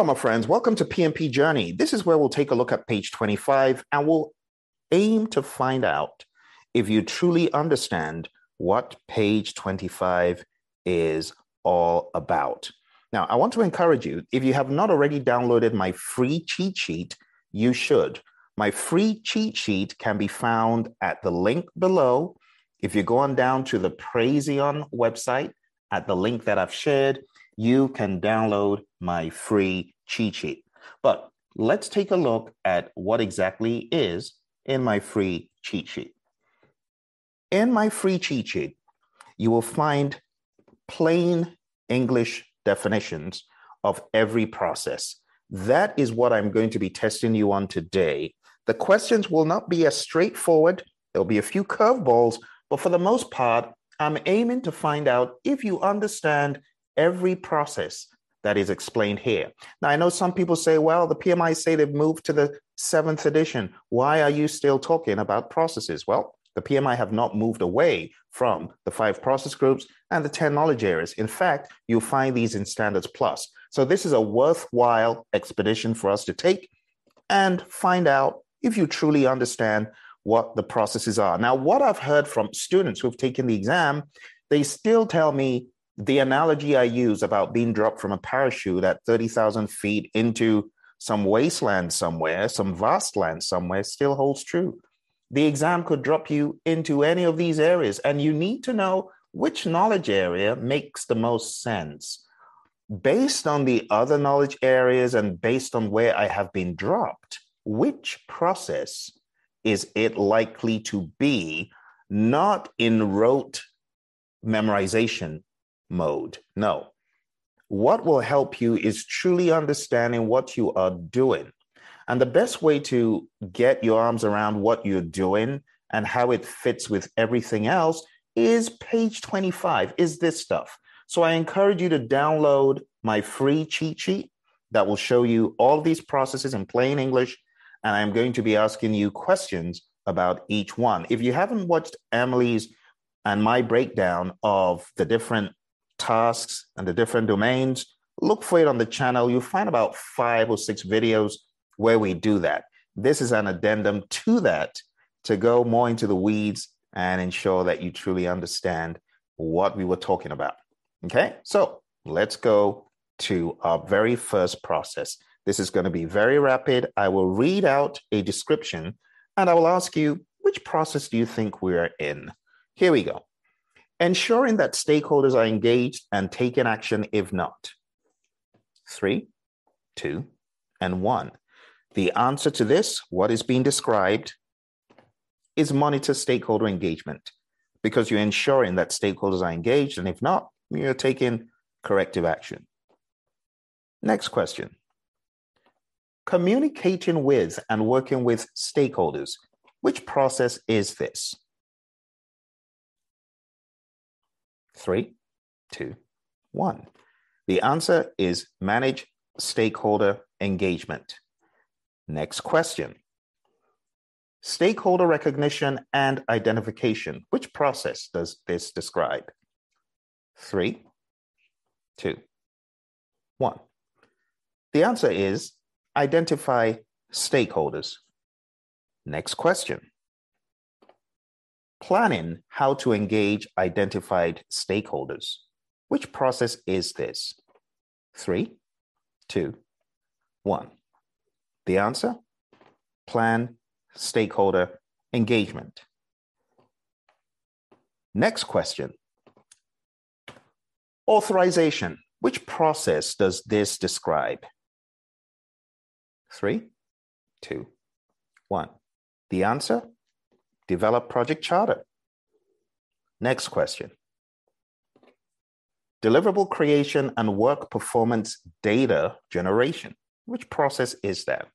Hello, my friends. Welcome to PMP Journey. This is where we'll take a look at page 25 and we'll aim to find out if you truly understand what page 25 is all about. Now, I want to encourage you if you have not already downloaded my free cheat sheet, you should. My free cheat sheet can be found at the link below. If you go on down to the Praizion website at the link that I've shared, you can download my free cheat sheet. But let's take a look at what exactly is in my free cheat sheet. In my free cheat sheet, you will find plain English definitions of every process. That is what I'm going to be testing you on today. The questions will not be as straightforward. There'll be a few curveballs, but for the most part, I'm aiming to find out if you understand every process that is explained here. Now, I know some people say, well, the PMI say they've moved to the seventh edition. Why are you still talking about processes? Well, the PMI have not moved away from the five process groups and the 10 knowledge areas. In fact, you'll find these in Standards Plus. So, this is a worthwhile expedition for us to take and find out if you truly understand what the processes are. Now, what I've heard from students who've taken the exam, they still tell me the analogy I use about being dropped from a parachute at 30,000 feet into some wasteland somewhere, some vast land somewhere, still holds true. The exam could drop you into any of these areas, and you need to know which knowledge area makes the most sense. Based on the other knowledge areas and based on where I have been dropped, which process is it likely to be? Not in rote memorization, mode. No. What will help you is truly understanding what you are doing. And the best way to get your arms around what you're doing and how it fits with everything else is page 25, is this stuff. So I encourage you to download my free cheat sheet that will show you all these processes in plain English. And I'm going to be asking you questions about each one. If you haven't watched Emily's and my breakdown of the different tasks and the different domains, look for it on the channel. You'll find about five or six videos where we do that. This is an addendum to that to go more into the weeds and ensure that you truly understand what we were talking about. Okay, so let's go to our very first process. This is going to be very rapid. I will read out a description and I will ask you, which process do you think we're in? Here we go ensuring that stakeholders are engaged and taking action if not. Three, two, and one. The answer to this, what is being described, is monitor stakeholder engagement because you're ensuring that stakeholders are engaged, and if not, you're taking corrective action. Next question. Communicating with and working with stakeholders. Which process is this? Three, two, one. The answer is manage stakeholder engagement. Next question. Stakeholder recognition and identification. Which process does this describe? Three, two, one. The answer is identify stakeholders. Next question planning how to engage identified stakeholders. Which process is this? Three, two, one. The answer? Plan stakeholder engagement. Next question. Authorization. Which process does this describe? Three, two, one. The answer? Develop project charter. Next question. Deliverable creation and work performance data generation. Which process is that?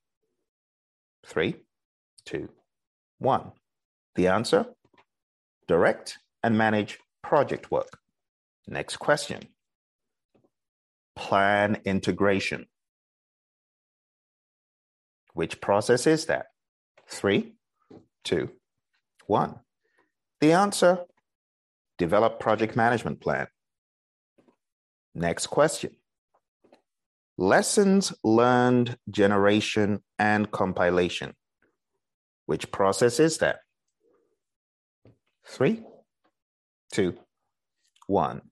Three, two, one. The answer? Direct and manage project work. Next question. Plan integration. Which process is that? Three, two, one? The answer develop project management plan. Next question. lessons learned generation and compilation. Which process is that? Three, two, one.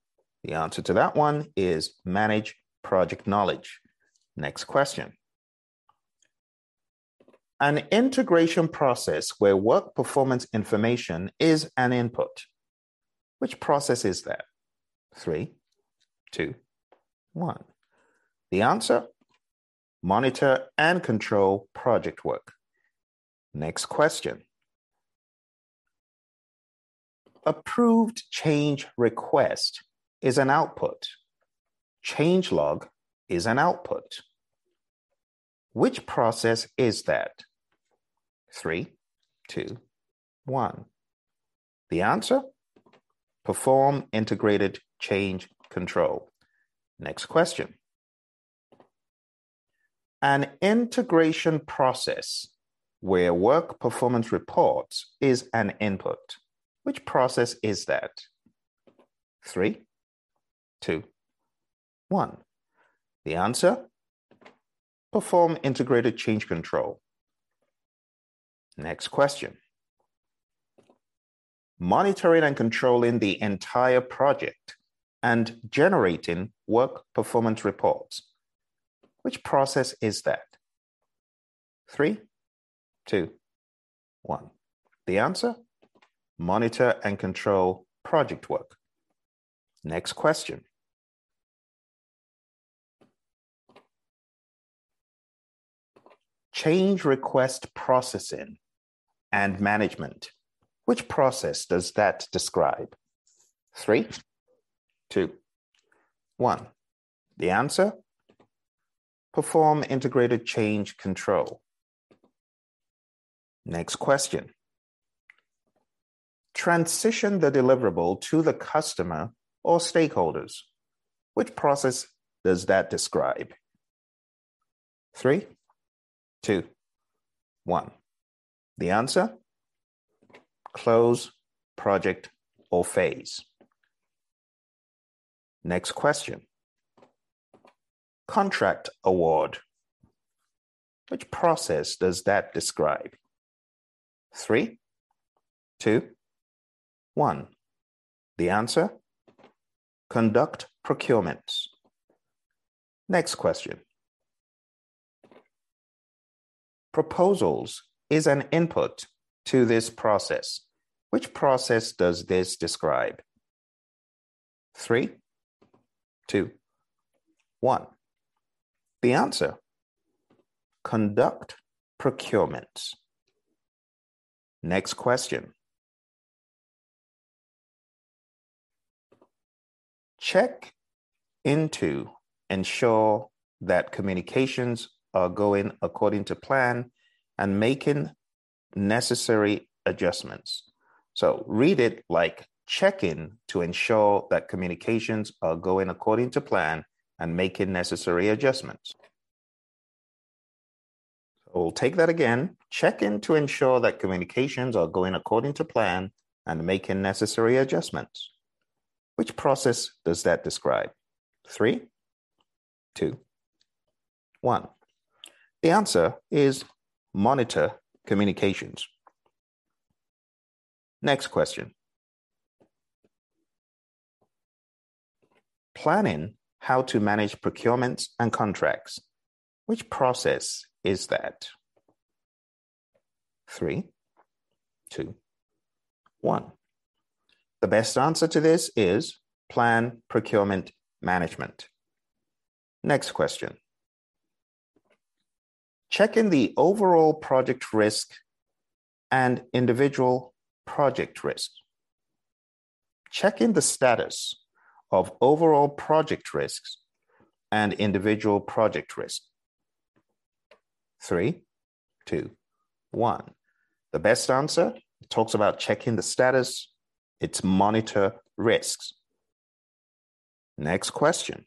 The answer to that one is manage project knowledge. Next question. An integration process where work performance information is an input. Which process is that? Three, two, one. The answer monitor and control project work. Next question. Approved change request is an output. Change log is an output. Which process is that? Three, two, one. The answer? Perform integrated change control. Next question. An integration process where work performance reports is an input. Which process is that? Three, two, one. The answer? Perform integrated change control. Next question. Monitoring and controlling the entire project and generating work performance reports. Which process is that? Three, two, one. The answer? Monitor and control project work. Next question. Change request processing and management. Which process does that describe? Three, two, one. The answer? Perform integrated change control. Next question. Transition the deliverable to the customer or stakeholders. Which process does that describe? Three, two, one. The answer? Close, project, or phase. Next question. Contract award. Which process does that describe? Three, two, one. The answer? Conduct procurements. Next question. Proposals is an input to this process. Which process does this describe? Three, two, one. The answer conduct procurements. Next question. Check into ensure that communications are going according to plan and making necessary adjustments. So read it like check in to ensure that communications are going according to plan and making necessary adjustments. So we'll take that again. Check in to ensure that communications are going according to plan and making necessary adjustments. Which process does that describe? Three, two, one. The answer is monitor communications. Next question. Planning how to manage procurements and contracts. Which process is that? Three, two, one. The best answer to this is plan procurement management. Next question. Check in the overall project risk and individual project risk. Check in the status of overall project risks and individual project risk. Three, two, one. The best answer talks about checking the status, it's monitor risks. Next question.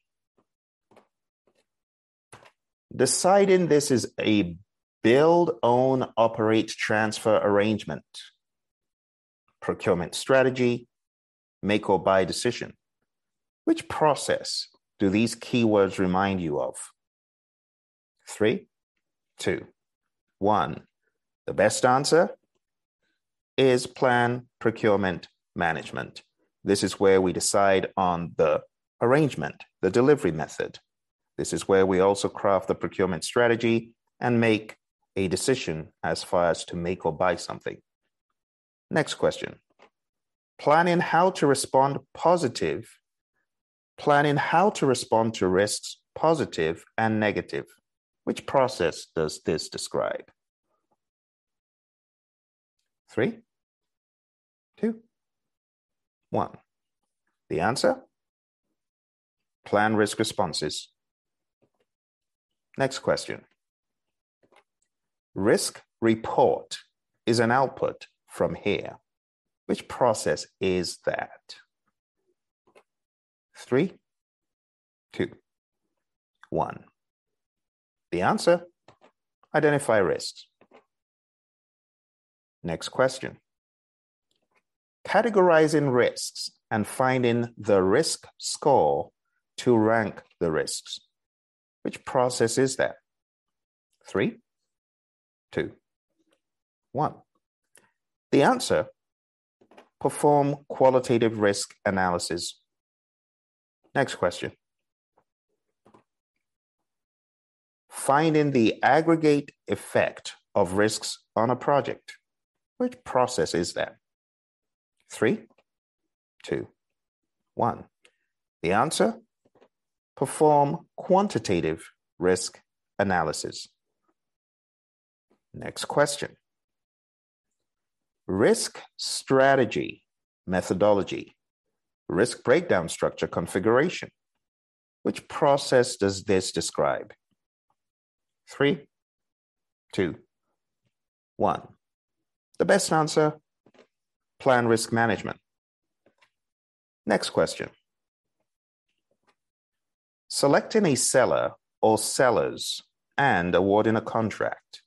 Deciding this is a build, own, operate, transfer arrangement, procurement strategy, make or buy decision. Which process do these keywords remind you of? Three, two, one. The best answer is plan procurement management. This is where we decide on the arrangement, the delivery method. This is where we also craft the procurement strategy and make a decision as far as to make or buy something. Next question. Planning how to respond positive. Planning how to respond to risks, positive and negative. Which process does this describe? Three, two, one. The answer? Plan risk responses. Next question. Risk report is an output from here. Which process is that? Three, two, one. The answer? Identify risks. Next question. Categorizing risks and finding the risk score to rank the risks. Which process is that? Three, two, one. The answer perform qualitative risk analysis. Next question. Finding the aggregate effect of risks on a project. Which process is that? Three, two, one. The answer perform quantitative risk analysis. Next question. Risk strategy methodology, risk breakdown structure configuration. Which process does this describe? Three, two, one. The best answer plan risk management. Next question. Selecting a seller or sellers and awarding a contract.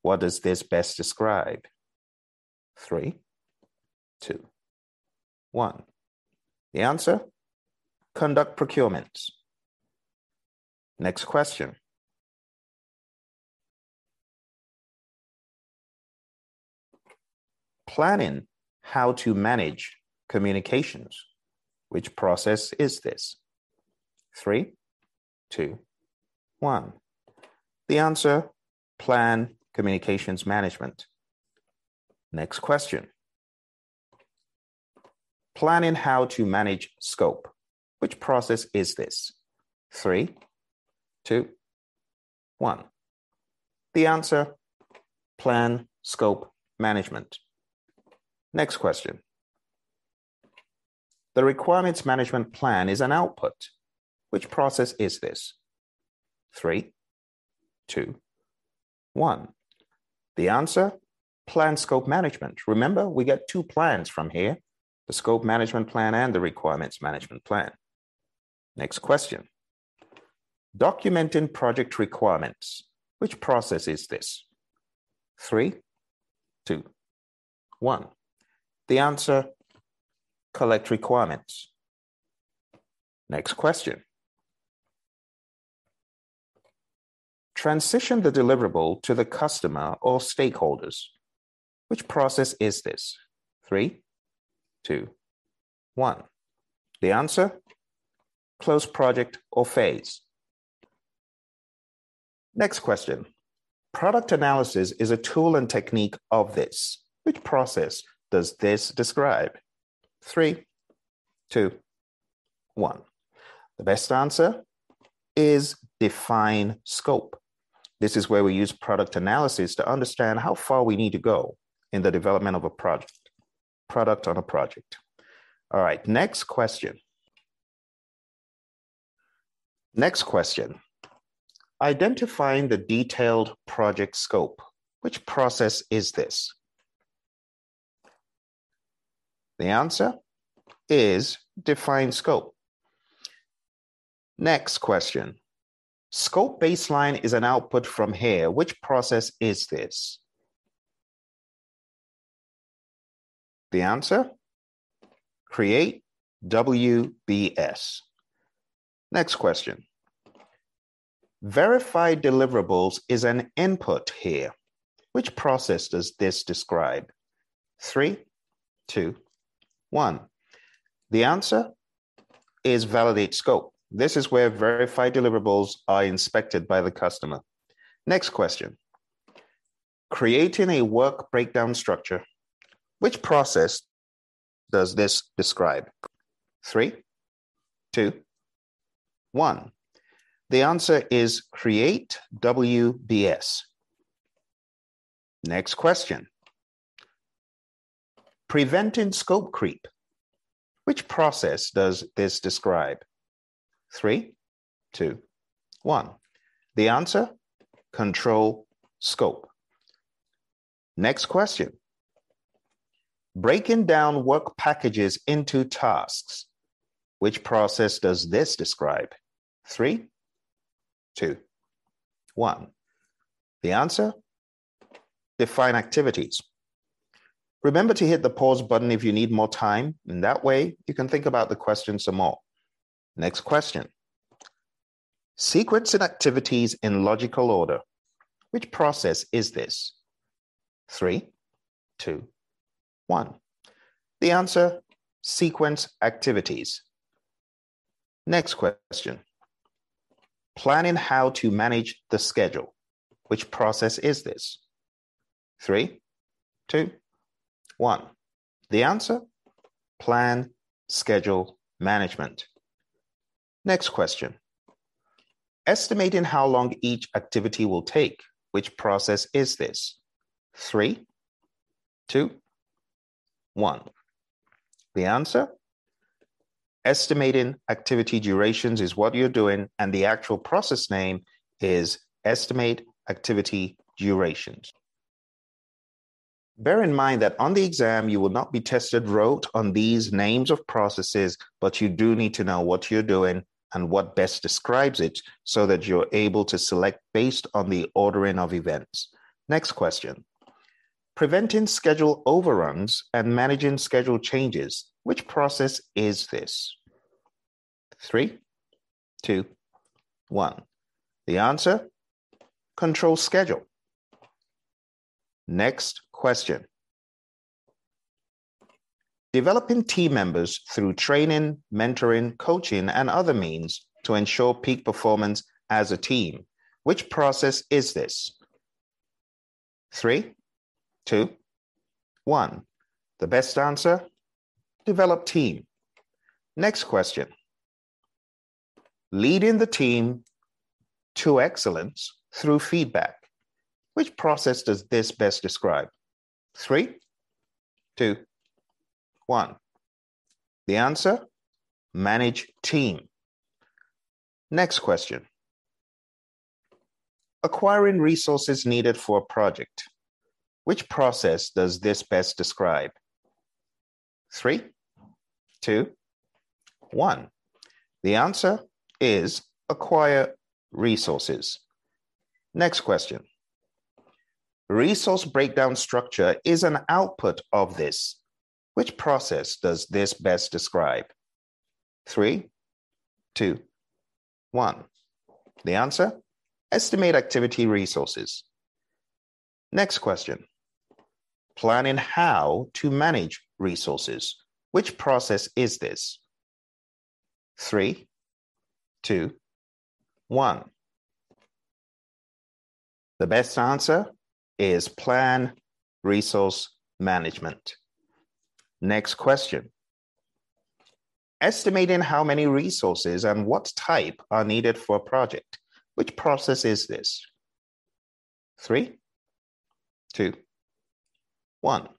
What does this best describe? Three, two, one. The answer? Conduct procurements. Next question. Planning how to manage communications. Which process is this? Three, two, one. The answer plan communications management. Next question. Planning how to manage scope. Which process is this? Three, two, one. The answer plan scope management. Next question. The requirements management plan is an output. Which process is this? Three, two, one. The answer plan scope management. Remember, we get two plans from here the scope management plan and the requirements management plan. Next question. Documenting project requirements. Which process is this? Three, two, one. The answer collect requirements. Next question. Transition the deliverable to the customer or stakeholders. Which process is this? Three, two, one. The answer? Close project or phase. Next question. Product analysis is a tool and technique of this. Which process does this describe? Three, two, one. The best answer is define scope. This is where we use product analysis to understand how far we need to go in the development of a project, product on a project. All right, next question. Next question. Identifying the detailed project scope. Which process is this? The answer is define scope. Next question. Scope baseline is an output from here. Which process is this? The answer? Create WBS. Next question. Verify deliverables is an input here. Which process does this describe? Three, two, one. The answer is validate scope. This is where verified deliverables are inspected by the customer. Next question. Creating a work breakdown structure. Which process does this describe? Three, two, one. The answer is create WBS. Next question. Preventing scope creep. Which process does this describe? Three, two, one. The answer control scope. Next question. Breaking down work packages into tasks. Which process does this describe? Three, two, one. The answer define activities. Remember to hit the pause button if you need more time. In that way, you can think about the question some more. Next question. Sequencing activities in logical order. Which process is this? Three, two, one. The answer, sequence activities. Next question. Planning how to manage the schedule. Which process is this? Three, two, one. The answer? Plan, schedule, management. Next question. Estimating how long each activity will take. Which process is this? Three, two, one. The answer? Estimating activity durations is what you're doing, and the actual process name is estimate activity durations. Bear in mind that on the exam, you will not be tested rote on these names of processes, but you do need to know what you're doing and what best describes it so that you're able to select based on the ordering of events. Next question. Preventing schedule overruns and managing schedule changes. Which process is this? Three, two, one. The answer? Control schedule. Next question. Developing team members through training, mentoring, coaching, and other means to ensure peak performance as a team. Which process is this? Three, two, one. The best answer? Develop team. Next question. Leading the team to excellence through feedback. Which process does this best describe? Three, two, one. The answer? Manage team. Next question. Acquiring resources needed for a project. Which process does this best describe? Three, two, one. The answer is acquire resources. Next question. Resource breakdown structure is an output of this. Which process does this best describe? Three, two, one. The answer? Estimate activity resources. Next question. Planning how to manage resources. Which process is this? Three, two, one. The best answer is plan resource management. Next question. Estimating how many resources and what type are needed for a project. Which process is this? Three, two, one.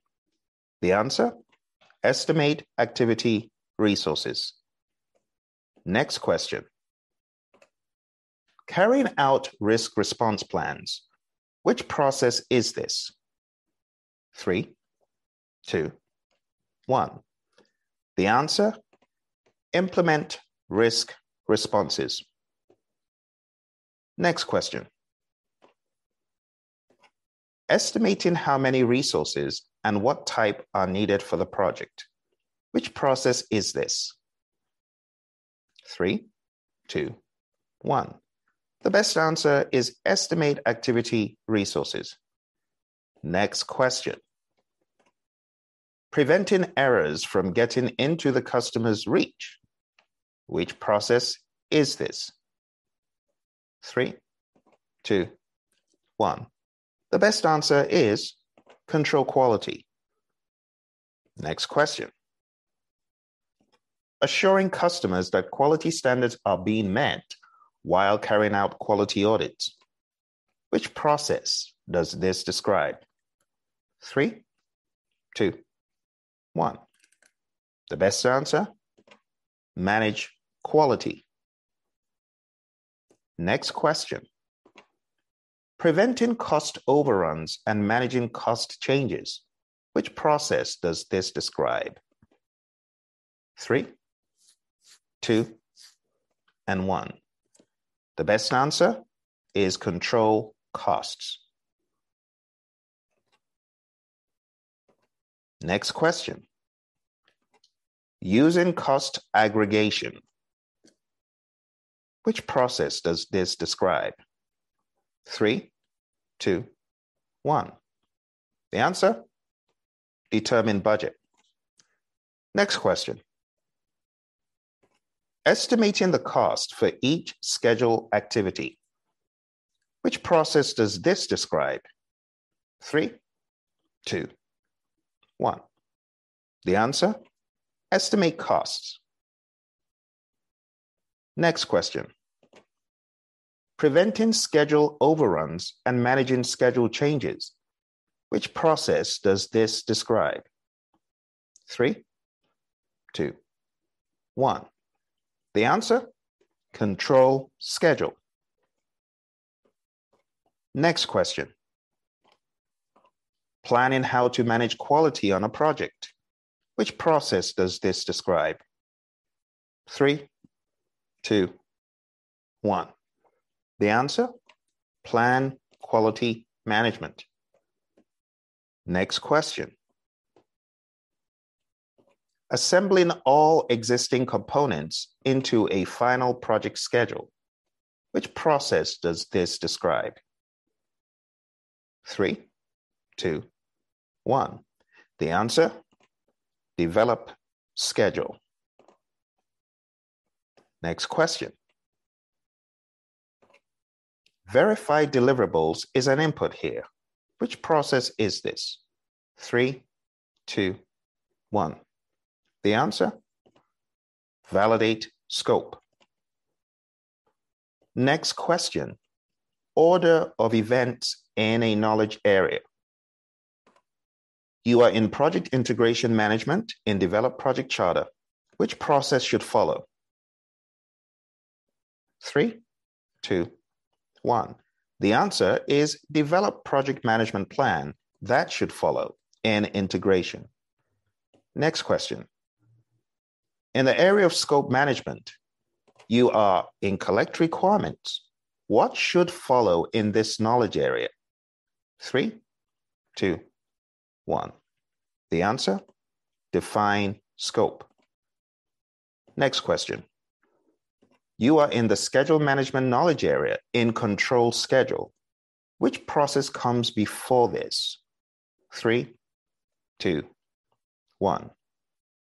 The answer? Estimate activity resources. Next question. Carrying out risk response plans. Which process is this? Three, two, one. The answer? Implement risk responses. Next question. Estimating how many resources and what type are needed for the project. Which process is this? Three, two, one. The best answer is estimate activity resources. Next question. Preventing errors from getting into the customer's reach. Which process is this? Three, two, one. The best answer is control quality. Next question. Assuring customers that quality standards are being met while carrying out quality audits. Which process does this describe? Three, two, one. The best answer? Manage quality. Next question. Preventing cost overruns and managing cost changes. Which process does this describe? Three, two, and one. The best answer is control costs. Next question. Using cost aggregation. Which process does this describe? Three, two, one. The answer? Determine budget. Next question. Estimating the cost for each schedule activity. Which process does this describe? Three, two, one. The answer? Estimate costs. Next question. Preventing schedule overruns and managing schedule changes. Which process does this describe? Three, two, one. The answer? Control schedule. Next question. Planning how to manage quality on a project. Which process does this describe? Three, two, one. The answer? Plan quality management. Next question. Assembling all existing components into a final project schedule. Which process does this describe? Three, two, one. The answer? Develop schedule. Next question. Verify deliverables is an input here. Which process is this? Three, two, one. The answer? Validate scope. Next question. Order of events in a knowledge area. You are in project integration management in develop project charter. Which process should follow? Three, two, one. The answer is develop project management plan. That should follow in integration. Next question. In the area of scope management, you are in collect requirements. What should follow in this knowledge area? Three, two, one. The answer? Define scope. Next question. You are in the schedule management knowledge area in control schedule. Which process comes before this? Three, two, one.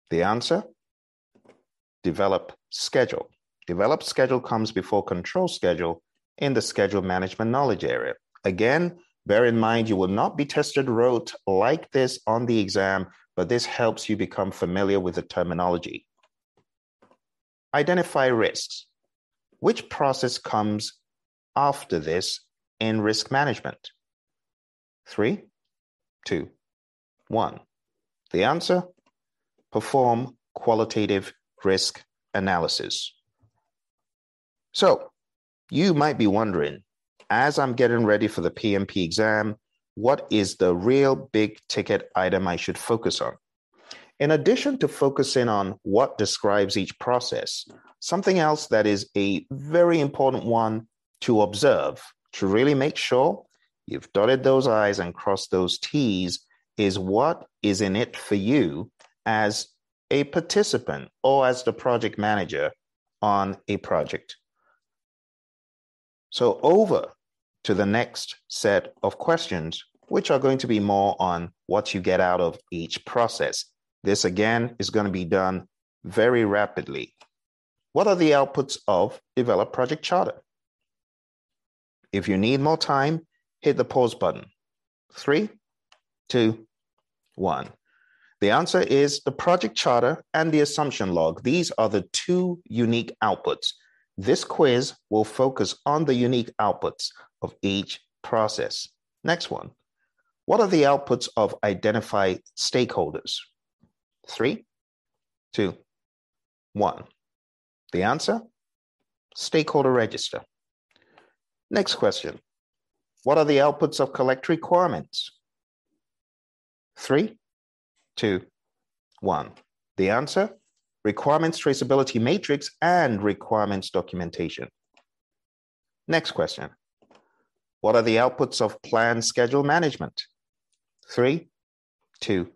The answer? Develop schedule. Develop schedule comes before control schedule in the schedule management knowledge area. Again, bear in mind you will not be tested rote like this on the exam, but this helps you become familiar with the terminology. Identify risks. Which process comes after this in risk management? Three, two, one. The answer? Perform qualitative risk analysis. So, you might be wondering, as I'm getting ready for the PMP exam, what is the real big ticket item I should focus on? In addition to focusing on what describes each process, Something else that is a very important one to observe to really make sure you've dotted those I's and crossed those T's is what is in it for you as a participant or as the project manager on a project. So over to the next set of questions, which are going to be more on what you get out of each process. This again is going to be done very rapidly. What are the outputs of develop project charter? If you need more time, hit the pause button. Three, two, one. The answer is the project charter and the assumption log. These are the two unique outputs. This quiz will focus on the unique outputs of each process. Next one. What are the outputs of identify stakeholders? Three, two, one. The answer? Stakeholder register. Next question. What are the outputs of collect requirements? Three, two, one. The answer? Requirements traceability matrix and requirements documentation. Next question. What are the outputs of plan schedule management? Three, two,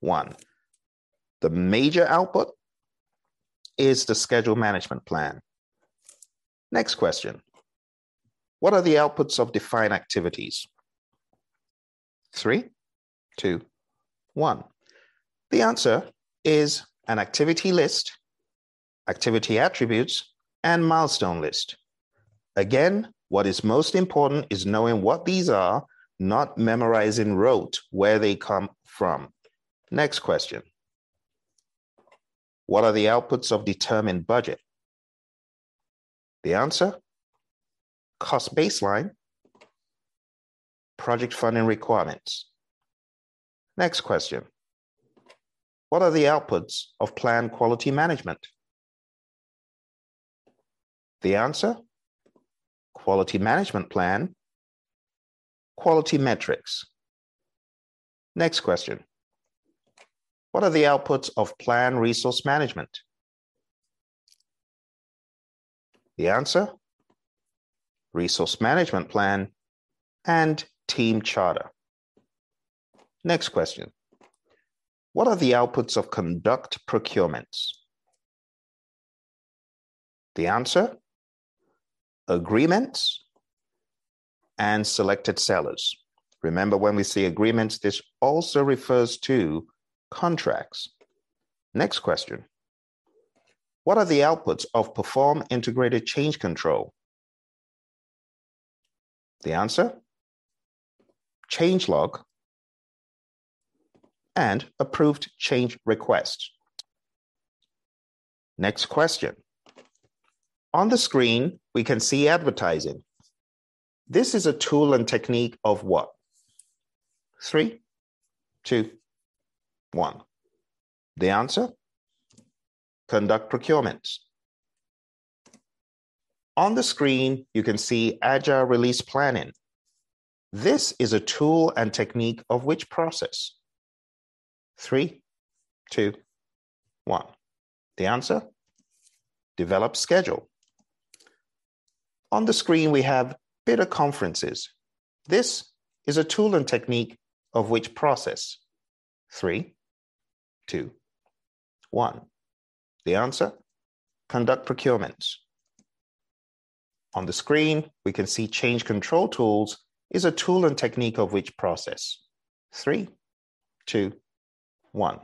one. The major output is the schedule management plan. Next question. What are the outputs of defined activities? Three, two, one. The answer is an activity list, activity attributes, and milestone list. Again, what is most important is knowing what these are, not memorizing rote where they come from. Next question. What are the outputs of determined budget? The answer cost baseline, project funding requirements. Next question. What are the outputs of plan quality management? The answer quality management plan, quality metrics. Next question. What are the outputs of plan resource management? The answer resource management plan and team charter. Next question. What are the outputs of conduct procurements? The answer agreements and selected sellers. Remember, when we say agreements, this also refers to contracts. Next question. What are the outputs of perform integrated change control? The answer? Change log and approved change request. Next question. On the screen, we can see advertising. This is a tool and technique of what? Three, two, one. The answer? Conduct procurements. On the screen, you can see Agile Release Planning. This is a tool and technique of which process? Three, two, one. The answer? Develop schedule. On the screen, we have bidder conferences. This is a tool and technique of which process? Three, two, one. The answer? Conduct procurements. On the screen, we can see change control tools is a tool and technique of which process? Three, two, one.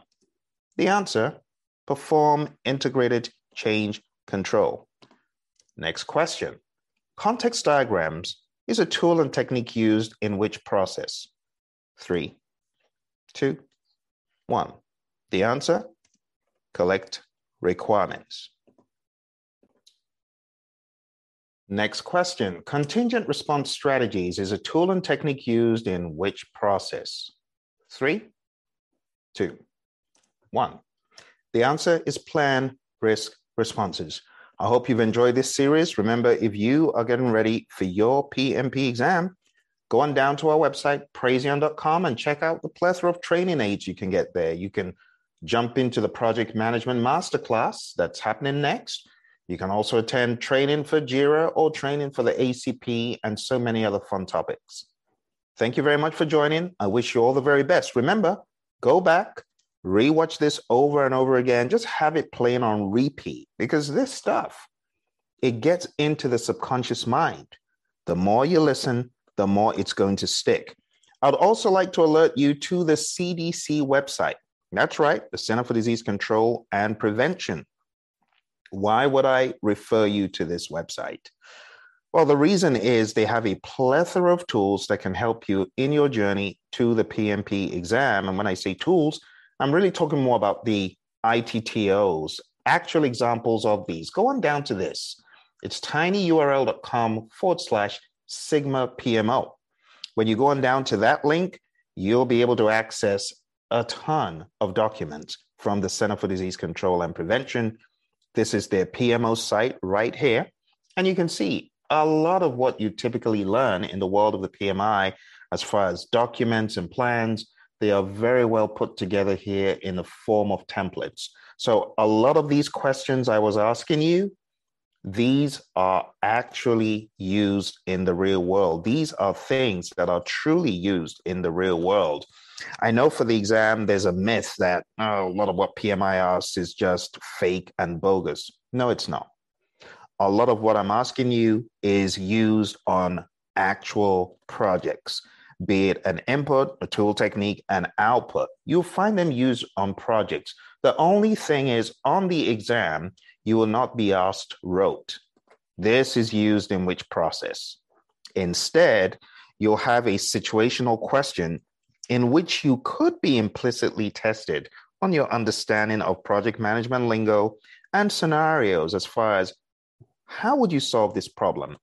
The answer? Perform integrated change control. Next question. Context diagrams is a tool and technique used in which process? Three, two, one. The answer? Collect requirements. Next question. Contingent response strategies is a tool and technique used in which process? Three, two, one. The answer is plan risk responses. I hope you've enjoyed this series. Remember, if you are getting ready for your PMP exam, go on down to our website, praizion.com, and check out the plethora of training aids you can get there. You can jump into the project management masterclass that's happening next. You can also attend training for JIRA or training for the ACP and so many other fun topics. Thank you very much for joining. I wish you all the very best. Remember, go back, rewatch this over and over again. Just have it playing on repeat because this stuff, it gets into the subconscious mind. The more you listen, the more it's going to stick. I'd also like to alert you to the CDC website. That's right, the Center for Disease Control and Prevention. Why would I refer you to this website? Well, the reason is they have a plethora of tools that can help you in your journey to the PMP exam. And when I say tools, I'm really talking more about the ITTOs, actual examples of these. Go on down to this. It's tinyurl.com forward slash Sigma PMO. When you go on down to that link, you'll be able to access a ton of documents from the Center for Disease Control and Prevention. This is their PMO site right here. And you can see a lot of what you typically learn in the world of the PMI as far as documents and plans. They are very well put together here in the form of templates. So, a lot of these questions I was asking you, these are actually used in the real world. These are things that are truly used in the real world. I know for the exam, there's a myth that oh, a lot of what PMI asks is just fake and bogus. No, it's not. A lot of what I'm asking you is used on actual projects, be it an input, a tool technique, an output. You'll find them used on projects. The only thing is, on the exam, you will not be asked rote. This is used in which process? Instead, you'll have a situational question in which you could be implicitly tested on your understanding of project management lingo and scenarios as far as how would you solve this problem?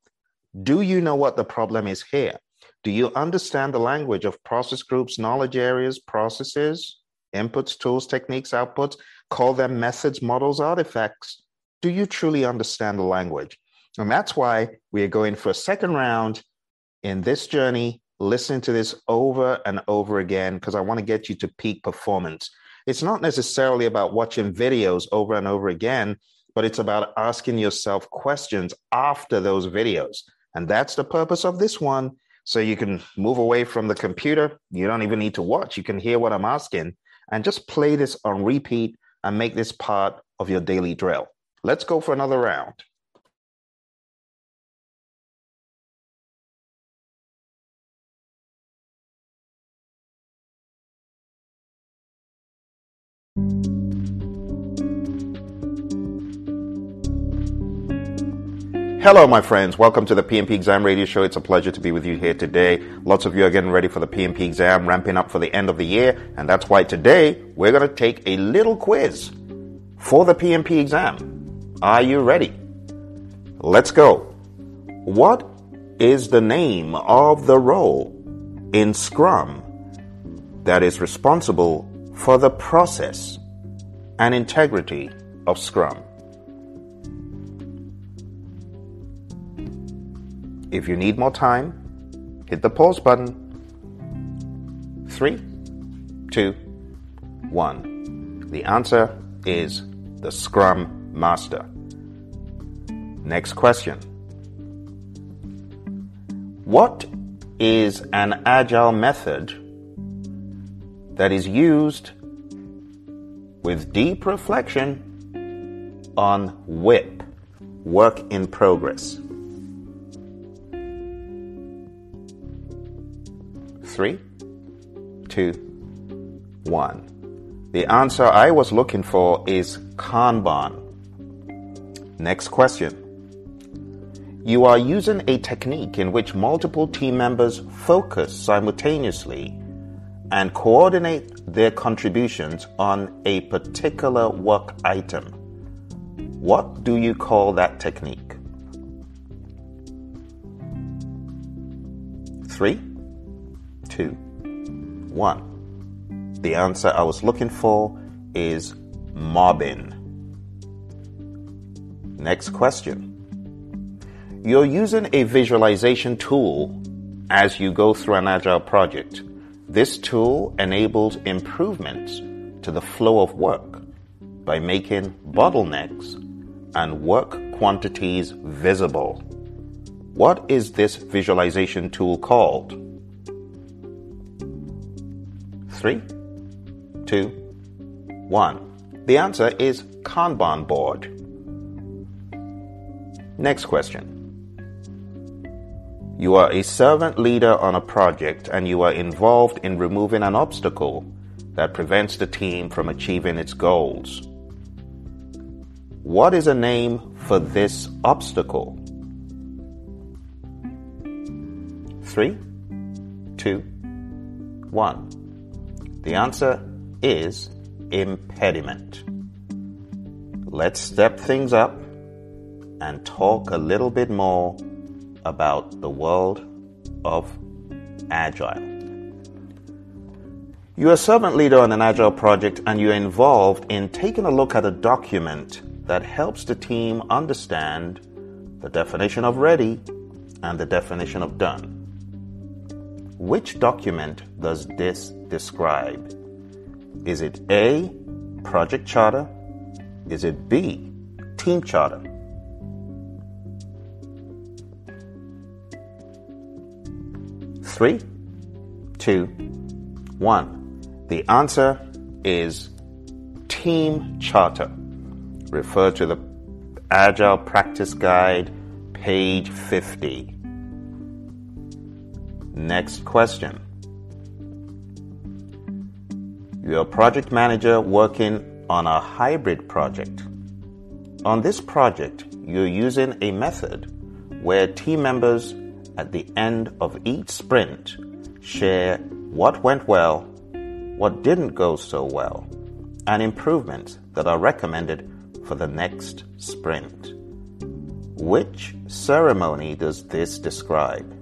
Do you know what the problem is here? Do you understand the language of process groups, knowledge areas, processes, inputs, tools, techniques, outputs? Call them methods, models, artifacts. Do you truly understand the language? And that's why we are going for a second round in this journey listen to this over and over again because I want to get you to peak performance. It's not necessarily about watching videos over and over again, but it's about asking yourself questions after those videos. And that's the purpose of this one. So you can move away from the computer. You don't even need to watch. You can hear what I'm asking and just play this on repeat and make this part of your daily drill. Let's go for another round. Hello, my friends. Welcome to the PMP Exam Radio Show. It's a pleasure to be with you here today. Lots of you are getting ready for the PMP exam, ramping up for the end of the year, and that's why today we're going to take a little quiz for the PMP exam. Are you ready? Let's go. What is the name of the role in Scrum that is responsible for the process and integrity of Scrum? If you need more time, hit the pause button. Three, two, one. The answer is the Scrum Master. Next question. What is an agile method that is used with deep reflection on WIP, work in progress? Three, two, one. The answer I was looking for is Kanban. Next question. You are using a technique in which multiple team members focus simultaneously and coordinate their contributions on a particular work item. What do you call that technique? Three, two, one. The answer I was looking for is mobbing. Next question. You're using a visualization tool as you go through an agile project. This tool enables improvements to the flow of work by making bottlenecks and work quantities visible. What is this visualization tool called? Three, two, one. The answer is Kanban board. Next question. You are a servant leader on a project and you are involved in removing an obstacle that prevents the team from achieving its goals. What is a name for this obstacle? Three, two, one. The answer is impediment. Let's step things up and talk a little bit more about the world of Agile. You're a servant leader on an Agile project and you're involved in taking a look at a document that helps the team understand the definition of ready and the definition of done. Which document does this describe? Is it A, project charter? Is it B, team charter? Three, two, one. The answer is Team Charter. Refer to the Agile Practice Guide, page 50. Next question. You're a project manager working on a hybrid project. On this project, you're using a method where team members at the end of each sprint share what went well, what didn't go so well, and improvements that are recommended for the next sprint. Which ceremony does this describe?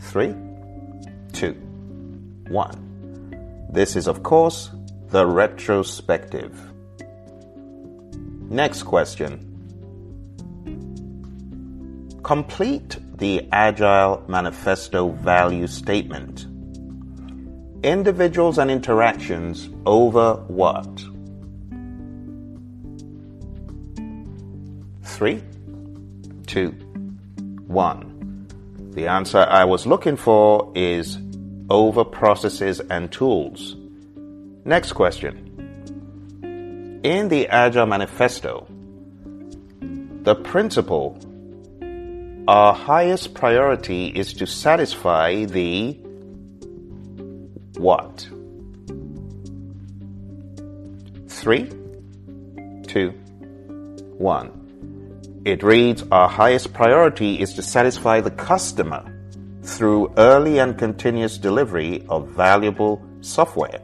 Three, two, one. This is, of course, the retrospective. Next question Complete the Agile Manifesto value statement. Individuals and interactions over what? Three, two, one. The answer I was looking for is over processes and tools. Next question. In the Agile Manifesto, the principle our highest priority is to satisfy the what? Three, two, one. It reads Our highest priority is to satisfy the customer through early and continuous delivery of valuable software.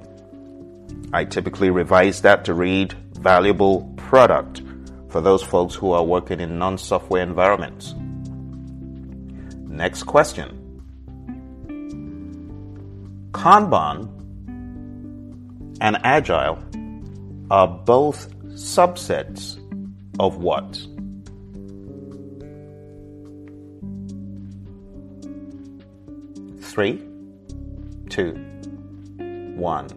I typically revise that to read valuable product for those folks who are working in non software environments. Next question. Kanban and Agile are both subsets of what? Three, two, one.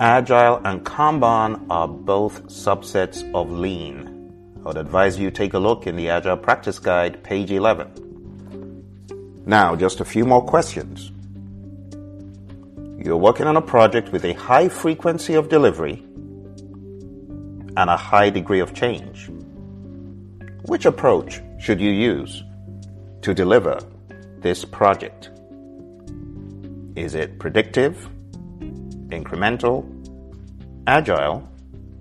Agile and Kanban are both subsets of Lean. I would advise you take a look in the Agile Practice Guide, page 11. Now, just a few more questions. You're working on a project with a high frequency of delivery and a high degree of change. Which approach should you use to deliver this project? Is it predictive, incremental, agile,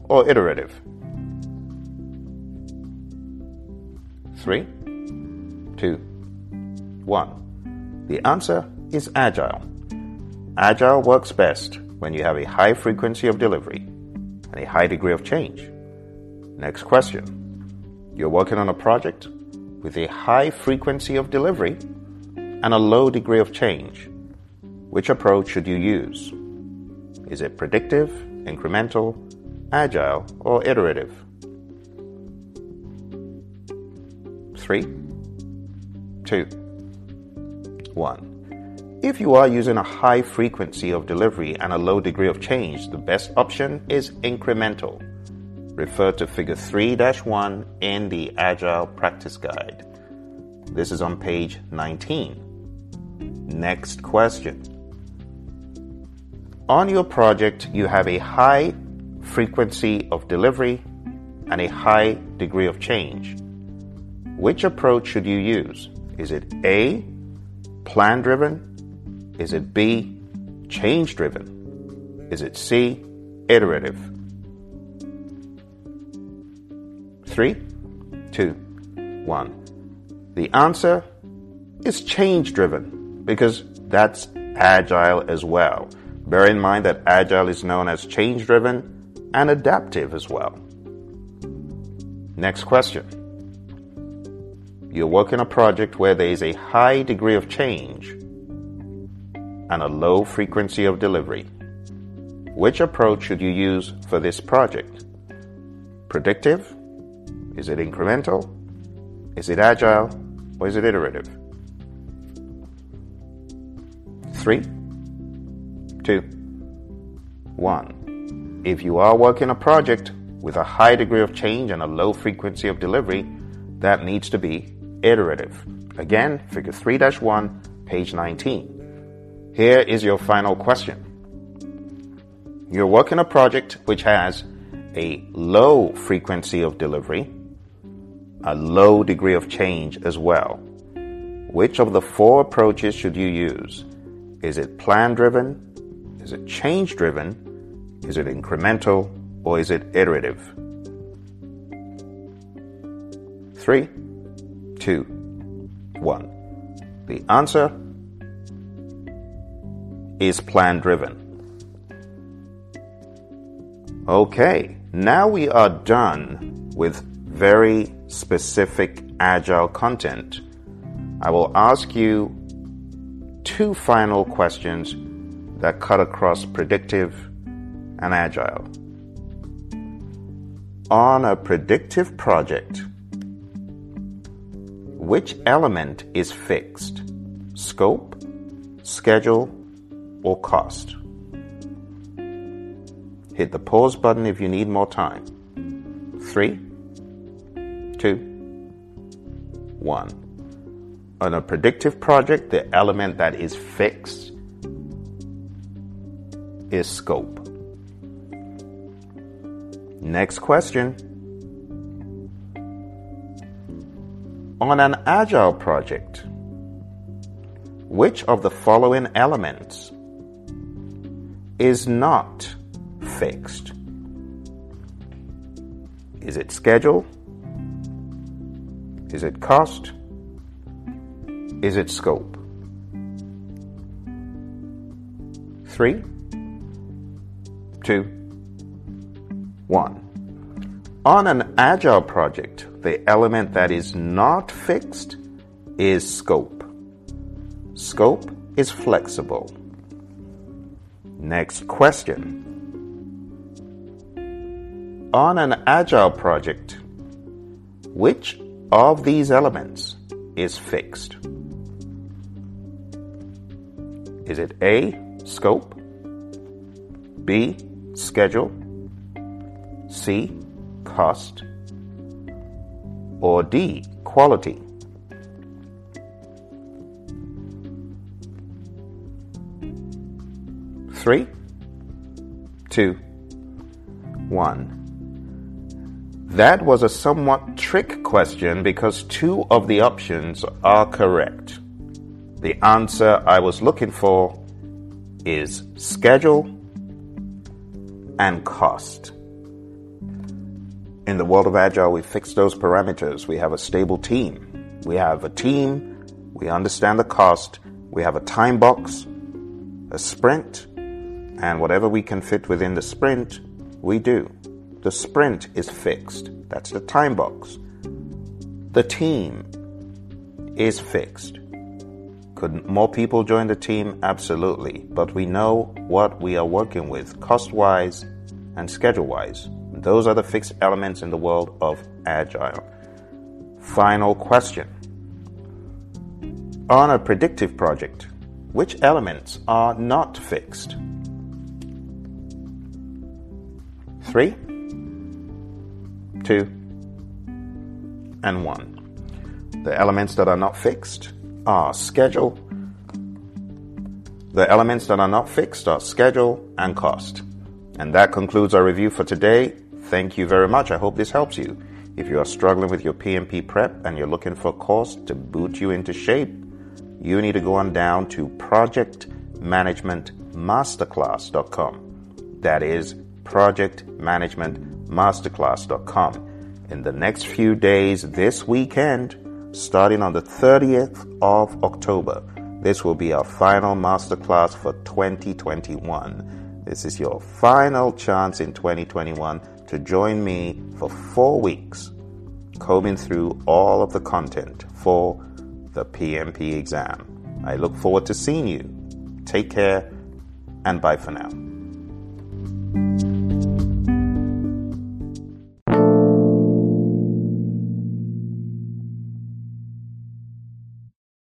or iterative? Three, two, 1. The answer is agile. Agile works best when you have a high frequency of delivery and a high degree of change. Next question. You're working on a project with a high frequency of delivery and a low degree of change. Which approach should you use? Is it predictive, incremental, agile, or iterative? Three, two, 1. If you are using a high frequency of delivery and a low degree of change, the best option is incremental. Refer to Figure 3 1 in the Agile Practice Guide. This is on page 19. Next question. On your project, you have a high frequency of delivery and a high degree of change. which approach should you use? Is it A, plan driven? Is it B, change driven? Is it C, iterative? Three, two, one. The answer is change driven because that's agile as well. Bear in mind that agile is known as change driven and adaptive as well. Next question. You work in a project where there is a high degree of change and a low frequency of delivery. Which approach should you use for this project? Predictive? Is it incremental? Is it agile? Or is it iterative? Three, two, one. If you are working a project with a high degree of change and a low frequency of delivery, that needs to be iterative. Again, figure 3 1, page 19. Here is your final question. You're working a project which has a low frequency of delivery, a low degree of change as well. Which of the four approaches should you use? Is it plan driven? Is it change driven? Is it incremental? Or is it iterative? Three, two, one. The answer is plan driven. Okay, now we are done with very specific agile content. I will ask you two final questions that cut across predictive and agile. On a predictive project, which element is fixed? Scope, schedule, or cost. Hit the pause button if you need more time. Three, two, one. On a predictive project, the element that is fixed is scope. Next question. On an agile project, which of the following elements is not fixed. Is it schedule? Is it cost? Is it scope? Three, two, one. On an agile project, the element that is not fixed is scope. Scope is flexible. Next question. On an agile project, which of these elements is fixed? Is it A, scope, B, schedule, C, cost, or D, quality? Three, two, one. That was a somewhat trick question because two of the options are correct. The answer I was looking for is schedule and cost. In the world of Agile, we fix those parameters. We have a stable team. We have a team. We understand the cost. We have a time box, a sprint, and whatever we can fit within the sprint, we do. The sprint is fixed. That's the time box. The team is fixed. Could more people join the team? Absolutely. But we know what we are working with cost wise and schedule wise. Those are the fixed elements in the world of Agile. Final question. On a predictive project, which elements are not fixed? Three, two, and one. The elements that are not fixed are schedule. The elements that are not fixed are schedule and cost. And that concludes our review for today. Thank you very much. I hope this helps you. If you are struggling with your PMP prep and you're looking for a course to boot you into shape, you need to go on down to projectmanagementmasterclass.com. That is projectmanagementmasterclass.com. In the next few days this weekend, starting on the 30th of October, this will be our final masterclass for 2021. This is your final chance in 2021 to join me for four weeks, combing through all of the content for the PMP exam. I look forward to seeing you. Take care and bye for now.